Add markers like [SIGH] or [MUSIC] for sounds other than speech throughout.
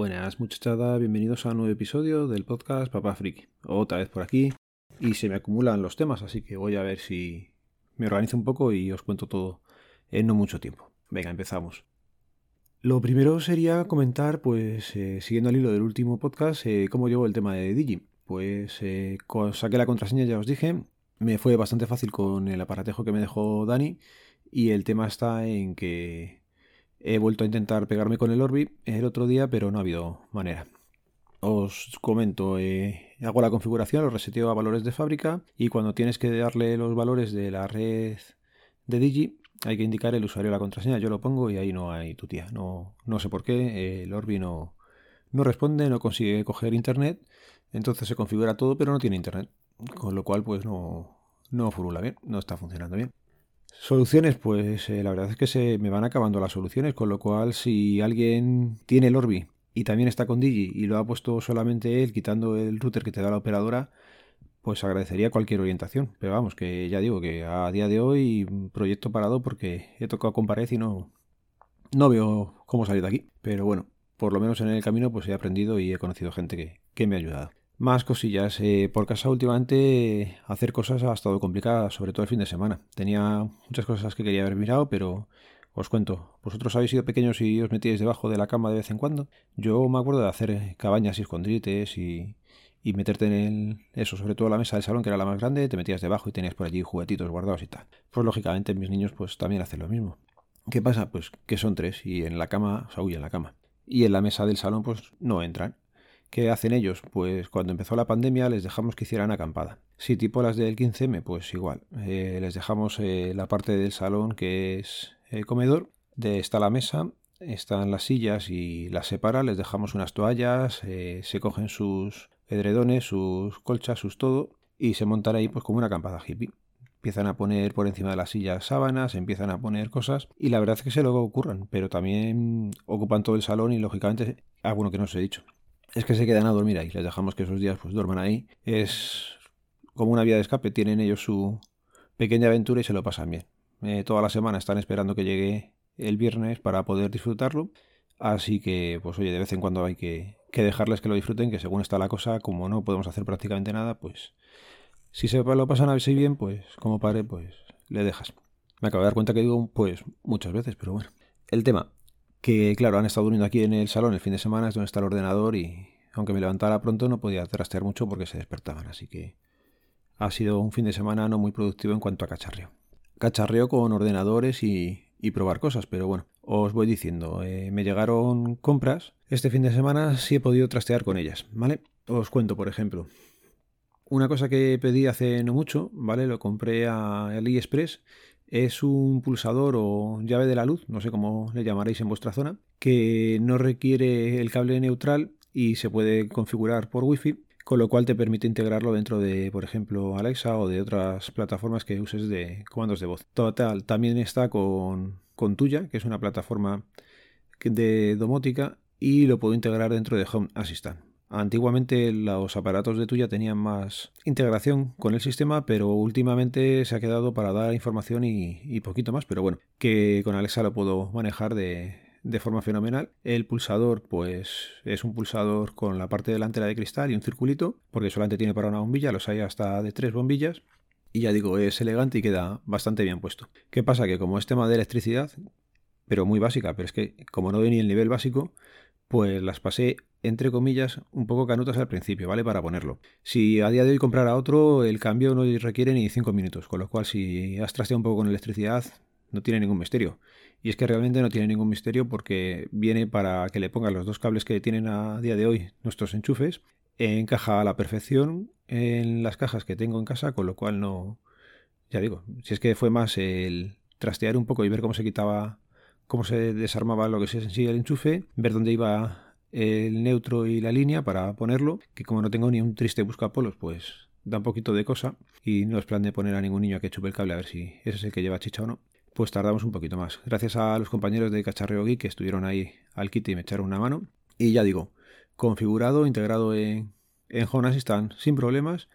Buenas muchachada, bienvenidos a un nuevo episodio del podcast Papá Friki. Otra vez por aquí y se me acumulan los temas, así que voy a ver si me organizo un poco y os cuento todo en no mucho tiempo. Venga, empezamos. Lo primero sería comentar, pues, eh, siguiendo el hilo del último podcast, eh, cómo llevo el tema de Digi. Pues eh, saqué la contraseña, ya os dije, me fue bastante fácil con el aparatejo que me dejó Dani y el tema está en que He vuelto a intentar pegarme con el Orbi el otro día, pero no ha habido manera. Os comento, eh, hago la configuración, lo reseteo a valores de fábrica y cuando tienes que darle los valores de la red de Digi, hay que indicar el usuario y la contraseña. Yo lo pongo y ahí no hay tu tía. No, no sé por qué, el Orbi no, no responde, no consigue coger internet, entonces se configura todo, pero no tiene internet. Con lo cual, pues no, no furula bien, no está funcionando bien. Soluciones, pues eh, la verdad es que se me van acabando las soluciones, con lo cual si alguien tiene el Orbi y también está con Digi y lo ha puesto solamente él, quitando el router que te da la operadora, pues agradecería cualquier orientación. Pero vamos, que ya digo que a día de hoy proyecto parado porque he tocado con pared y no, no veo cómo salir de aquí. Pero bueno, por lo menos en el camino pues he aprendido y he conocido gente que, que me ha ayudado. Más cosillas. Eh, por casa últimamente hacer cosas ha estado complicado, sobre todo el fin de semana. Tenía muchas cosas que quería haber mirado, pero os cuento. Vosotros habéis sido pequeños y os metíais debajo de la cama de vez en cuando. Yo me acuerdo de hacer cabañas y escondrites y, meterte en el, eso, sobre todo la mesa del salón que era la más grande, te metías debajo y tenías por allí juguetitos guardados y tal. Pues lógicamente mis niños pues también hacen lo mismo. ¿Qué pasa? Pues que son tres y en la cama, o sea, uy, en la cama. Y en la mesa del salón pues no entran. ¿Qué hacen ellos? Pues cuando empezó la pandemia les dejamos que hicieran acampada. Si tipo las del 15M, pues igual. Eh, les dejamos eh, la parte del salón que es el comedor. De, está la mesa, están las sillas y las separa. Les dejamos unas toallas, eh, se cogen sus edredones, sus colchas, sus todo y se montan ahí pues como una acampada hippie. Empiezan a poner por encima de las sillas sábanas, empiezan a poner cosas y la verdad es que se lo ocurran, pero también ocupan todo el salón y lógicamente, ah bueno que no os he dicho, es que se quedan a dormir ahí. Les dejamos que esos días pues duerman ahí. Es como una vía de escape. Tienen ellos su pequeña aventura y se lo pasan bien. Eh, toda la semana están esperando que llegue el viernes para poder disfrutarlo. Así que, pues oye, de vez en cuando hay que, que dejarles que lo disfruten, que según está la cosa, como no podemos hacer prácticamente nada, pues si se lo pasan a veces bien, pues como padre, pues le dejas. Me acabo de dar cuenta que digo, pues muchas veces, pero bueno. El tema, que claro, han estado durmiendo aquí en el salón el fin de semana, es donde está el ordenador y aunque me levantara pronto no podía trastear mucho porque se despertaban, así que ha sido un fin de semana no muy productivo en cuanto a cacharreo. Cacharreo con ordenadores y, probar cosas, pero bueno, os voy diciendo, eh, me llegaron compras, este fin de semana sí he podido trastear con ellas, ¿vale? Os cuento, por ejemplo, una cosa que pedí hace no mucho, ¿vale? Lo compré a AliExpress es un pulsador o llave de la luz, no sé cómo le llamaréis en vuestra zona, que no requiere el cable neutral y se puede configurar por Wi-Fi, con lo cual te permite integrarlo dentro de, por ejemplo, Alexa o de otras plataformas que uses de comandos de voz. Total, también está con, con Tuya, que es una plataforma de domótica, y lo puedo integrar dentro de Home Assistant. Antiguamente los aparatos de tuya tenían más integración con el sistema, pero últimamente se ha quedado para dar información y, poquito más. Pero bueno, que con Alexa lo puedo manejar de, forma fenomenal. El pulsador, pues es un pulsador con la parte delantera de cristal y un circulito, porque solamente tiene para una bombilla, los hay hasta de tres bombillas. Y ya digo, es elegante y queda bastante bien puesto. ¿Qué pasa? Que como es tema de electricidad, pero muy básica, pero es que como no doy ni el nivel básico, pues las pasé entre comillas, un poco canutas al principio, ¿vale? Para ponerlo. Si a día de hoy comprara otro, el cambio no requiere ni 5 minutos, con lo cual si has trasteado un poco con electricidad, no tiene ningún misterio. Y es que realmente no tiene ningún misterio porque viene para que le pongas los dos cables que tienen a día de hoy nuestros enchufes, encaja a la perfección en las cajas que tengo en casa, con lo cual no... Ya digo, si es que fue más el trastear un poco y ver cómo se quitaba, cómo se desarmaba lo que es en sí el enchufe, ver dónde iba el neutro y la línea para ponerlo, que como no tengo ni un triste buscapolos, pues da un poquito de cosa y no es plan de poner a ningún niño a que chupe el cable a ver si ese es el que lleva chicha o no. Pues tardamos un poquito más. Gracias a los compañeros de Cacharreo que estuvieron ahí al kit y me echaron una mano. Y ya digo, configurado, integrado en, en Home sin problemas.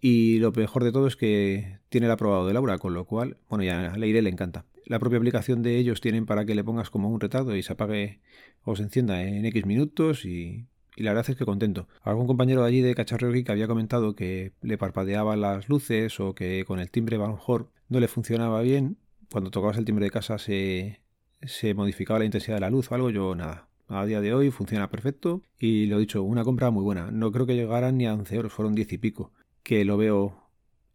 Y lo mejor de todo es que tiene el aprobado de Laura, con lo cual, bueno, ya a Leire le encanta. La propia aplicación de ellos tienen para que le pongas como un retardo y se apague o se encienda en X minutos y, la verdad es que contento. Algún compañero allí de Cacharreo que había comentado que le parpadeaban las luces o que con el timbre a lo mejor no le funcionaba bien. Cuando tocabas el timbre de casa se, se modificaba la intensidad de la luz o algo, yo nada. A día de hoy funciona perfecto y lo dicho, una compra muy buena. No creo que llegaran ni a 11 euros, fueron 10 y pico. Que lo veo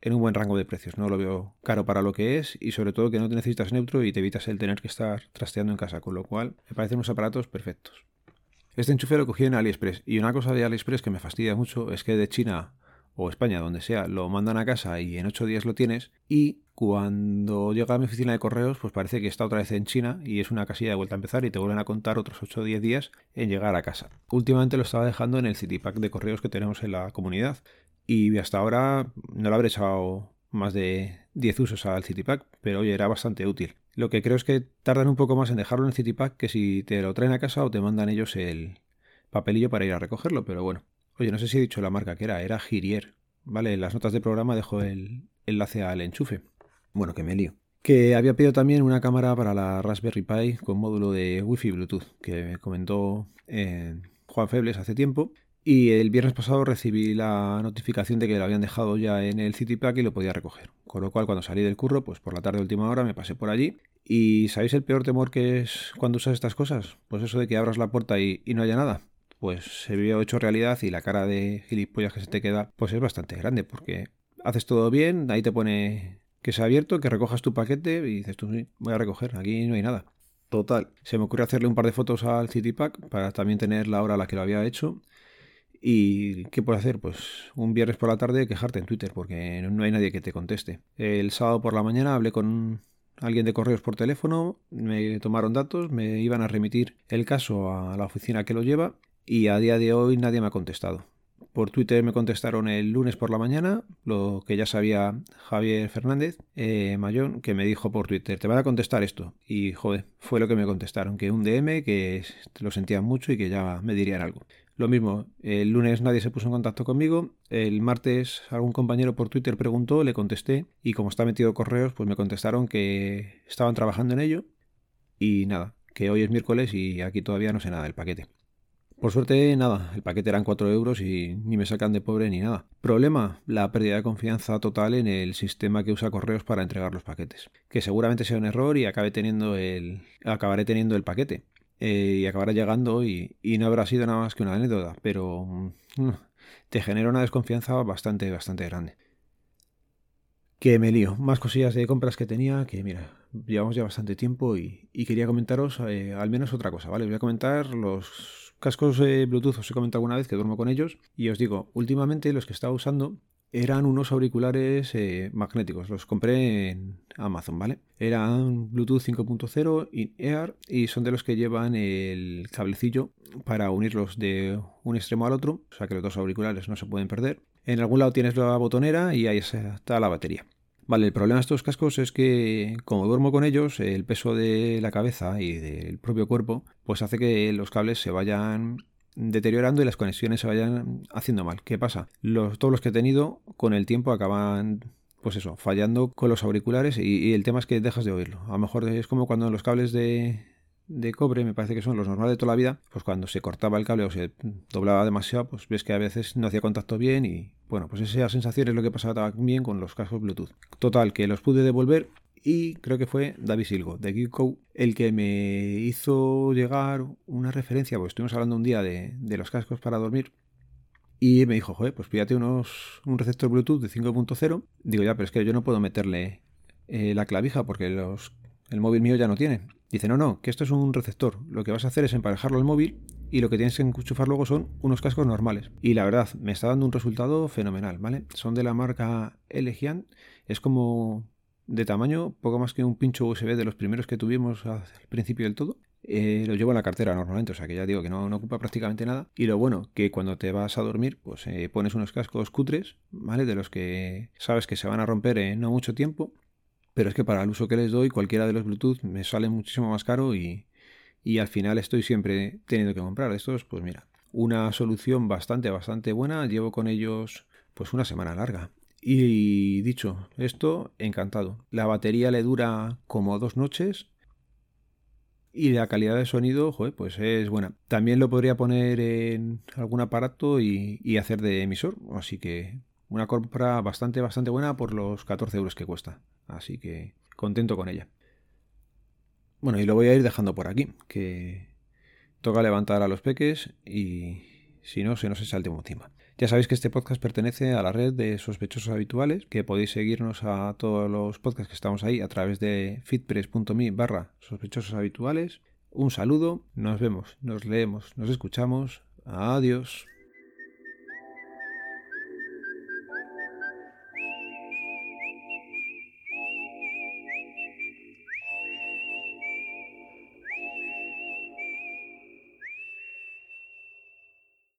en un buen rango de precios. No lo veo caro para lo que es y sobre todo que no te necesitas neutro y te evitas el tener que estar trasteando en casa, con lo cual me parecen unos aparatos perfectos. Este enchufe lo cogí en AliExpress y una cosa de AliExpress que me fastidia mucho es que de China o España, donde sea, lo mandan a casa y en ocho días lo tienes y cuando llega a mi oficina de correos pues parece que está otra vez en China y es una casilla de vuelta a empezar y te vuelven a contar otros 8 o 10 días en llegar a casa. Últimamente lo estaba dejando en el Citypack de correos que tenemos en la comunidad y hasta ahora no lo habré echado más de 10 usos al CityPack, pero oye, era bastante útil. Lo que creo es que tardan un poco más en dejarlo en el CityPack que si te lo traen a casa o te mandan ellos el papelillo para ir a recogerlo, pero bueno. Oye, no sé si he dicho la marca que era, era Girier. Vale, en las notas de programa dejo el enlace al enchufe. Bueno, que me lío. Que había pedido también una cámara para la Raspberry Pi con módulo de Wi-Fi Bluetooth, que me comentó eh, Juan Febles hace tiempo. Y el viernes pasado recibí la notificación de que lo habían dejado ya en el CityPack y lo podía recoger. Con lo cual, cuando salí del curro, pues por la tarde última hora me pasé por allí. ¿Y sabéis el peor temor que es cuando usas estas cosas? Pues eso de que abras la puerta y, no haya nada. Pues se vio hecho realidad y la cara de gilipollas que se te queda, pues es bastante grande, porque haces todo bien, ahí te pone que se ha abierto, que recojas tu paquete y dices tú, voy a recoger, aquí no hay nada. Total, se me ocurrió hacerle un par de fotos al CityPack para también tener la hora a la que lo había hecho ¿Y qué puedo hacer? Pues un viernes por la tarde quejarte en Twitter porque no hay nadie que te conteste. El sábado por la mañana hablé con alguien de correos por teléfono, me tomaron datos, me iban a remitir el caso a la oficina que lo lleva y a día de hoy nadie me ha contestado. Por Twitter me contestaron el lunes por la mañana, lo que ya sabía Javier Fernández eh, Mayón, que me dijo por Twitter, te van a contestar esto. Y joder, fue lo que me contestaron, que un DM, que lo sentían mucho y que ya me dirían algo. Lo mismo, el lunes nadie se puso en contacto conmigo, el martes algún compañero por Twitter preguntó, le contesté y como está metido correos, pues me contestaron que estaban trabajando en ello y nada, que hoy es miércoles y aquí todavía no sé nada del paquete. Por suerte, nada, el paquete eran 4 euros y ni me sacan de pobre ni nada. Problema, la pérdida de confianza total en el sistema que usa correos para entregar los paquetes. Que seguramente sea un error y acabe teniendo el, acabaré teniendo el paquete. Eh, y acabará llegando y, no habrá sido nada más que una anécdota, pero mm, [LAUGHS] te genera una desconfianza bastante, bastante grande. Que me lío. Más cosillas de compras que tenía, que mira, llevamos ya bastante tiempo y, quería comentaros eh, al menos otra cosa, ¿vale? Voy a comentar los cascos de Bluetooth, os he comentado alguna vez que duermo con ellos y os digo, últimamente los que estaba usando eran unos auriculares eh, magnéticos. Los compré en Amazon, ¿vale? Eran Bluetooth 5.0 in-ear y son de los que llevan el cablecillo para unirlos de un extremo al otro, o sea que los dos auriculares no se pueden perder. En algún lado tienes la botonera y ahí está la batería. Vale, el problema de estos cascos es que como duermo con ellos, el peso de la cabeza y del propio cuerpo, pues hace que los cables se vayan deteriorando y las conexiones se vayan haciendo mal. ¿Qué pasa? Los, todos los que he tenido con el tiempo acaban pues eso, fallando con los auriculares y, el tema es que dejas de oírlo. A lo mejor es como cuando los cables de, de cobre, me parece que son los normales de toda la vida, pues cuando se cortaba el cable o se doblaba demasiado, pues ves que a veces no hacía contacto bien y bueno, pues esa sensación es lo que pasaba también con los cascos Bluetooth. Total, que los pude devolver y creo que fue David Silgo de Geeko el que me hizo llegar una referencia, porque estuvimos hablando un día de, los cascos para dormir y me dijo, joder, pues pídate unos, un receptor Bluetooth de 5.0. Digo, ya, pero es que yo no puedo meterle eh, la clavija porque los, el móvil mío ya no tiene. Dice, no, no, que esto es un receptor. Lo que vas a hacer es emparejarlo al móvil y lo que tienes que enchufar luego son unos cascos normales. Y la verdad, me está dando un resultado fenomenal, ¿vale? Son de la marca Elegian. Es como de tamaño, poco más que un pincho USB de los primeros que tuvimos al principio del todo. Eh, lo llevo en la cartera normalmente, o sea que ya digo que no, ocupa prácticamente nada. Y lo bueno, que cuando te vas a dormir, pues eh, pones unos cascos cutres, ¿vale? De los que sabes que se van a romper en no mucho tiempo. Pero es que para el uso que les doy, cualquiera de los Bluetooth me sale muchísimo más caro y, y al final estoy siempre teniendo que comprar estos. Pues mira, una solución bastante, bastante buena. Llevo con ellos pues una semana larga Y dicho esto, encantado. La batería le dura como dos noches y la calidad de sonido, joder, pues es buena. También lo podría poner en algún aparato y, hacer de emisor. Así que una compra bastante, bastante buena por los 14 euros que cuesta. Así que contento con ella. Bueno, y lo voy a ir dejando por aquí, que toca levantar a los peques y si no, se nos echa el tiempo encima. Ya sabéis que este podcast pertenece a la red de sospechosos habituales, que podéis seguirnos a todos los podcasts que estamos ahí a través de fitpress.me barra sospechosos habituales. Un saludo, nos vemos, nos leemos, nos escuchamos. Adiós.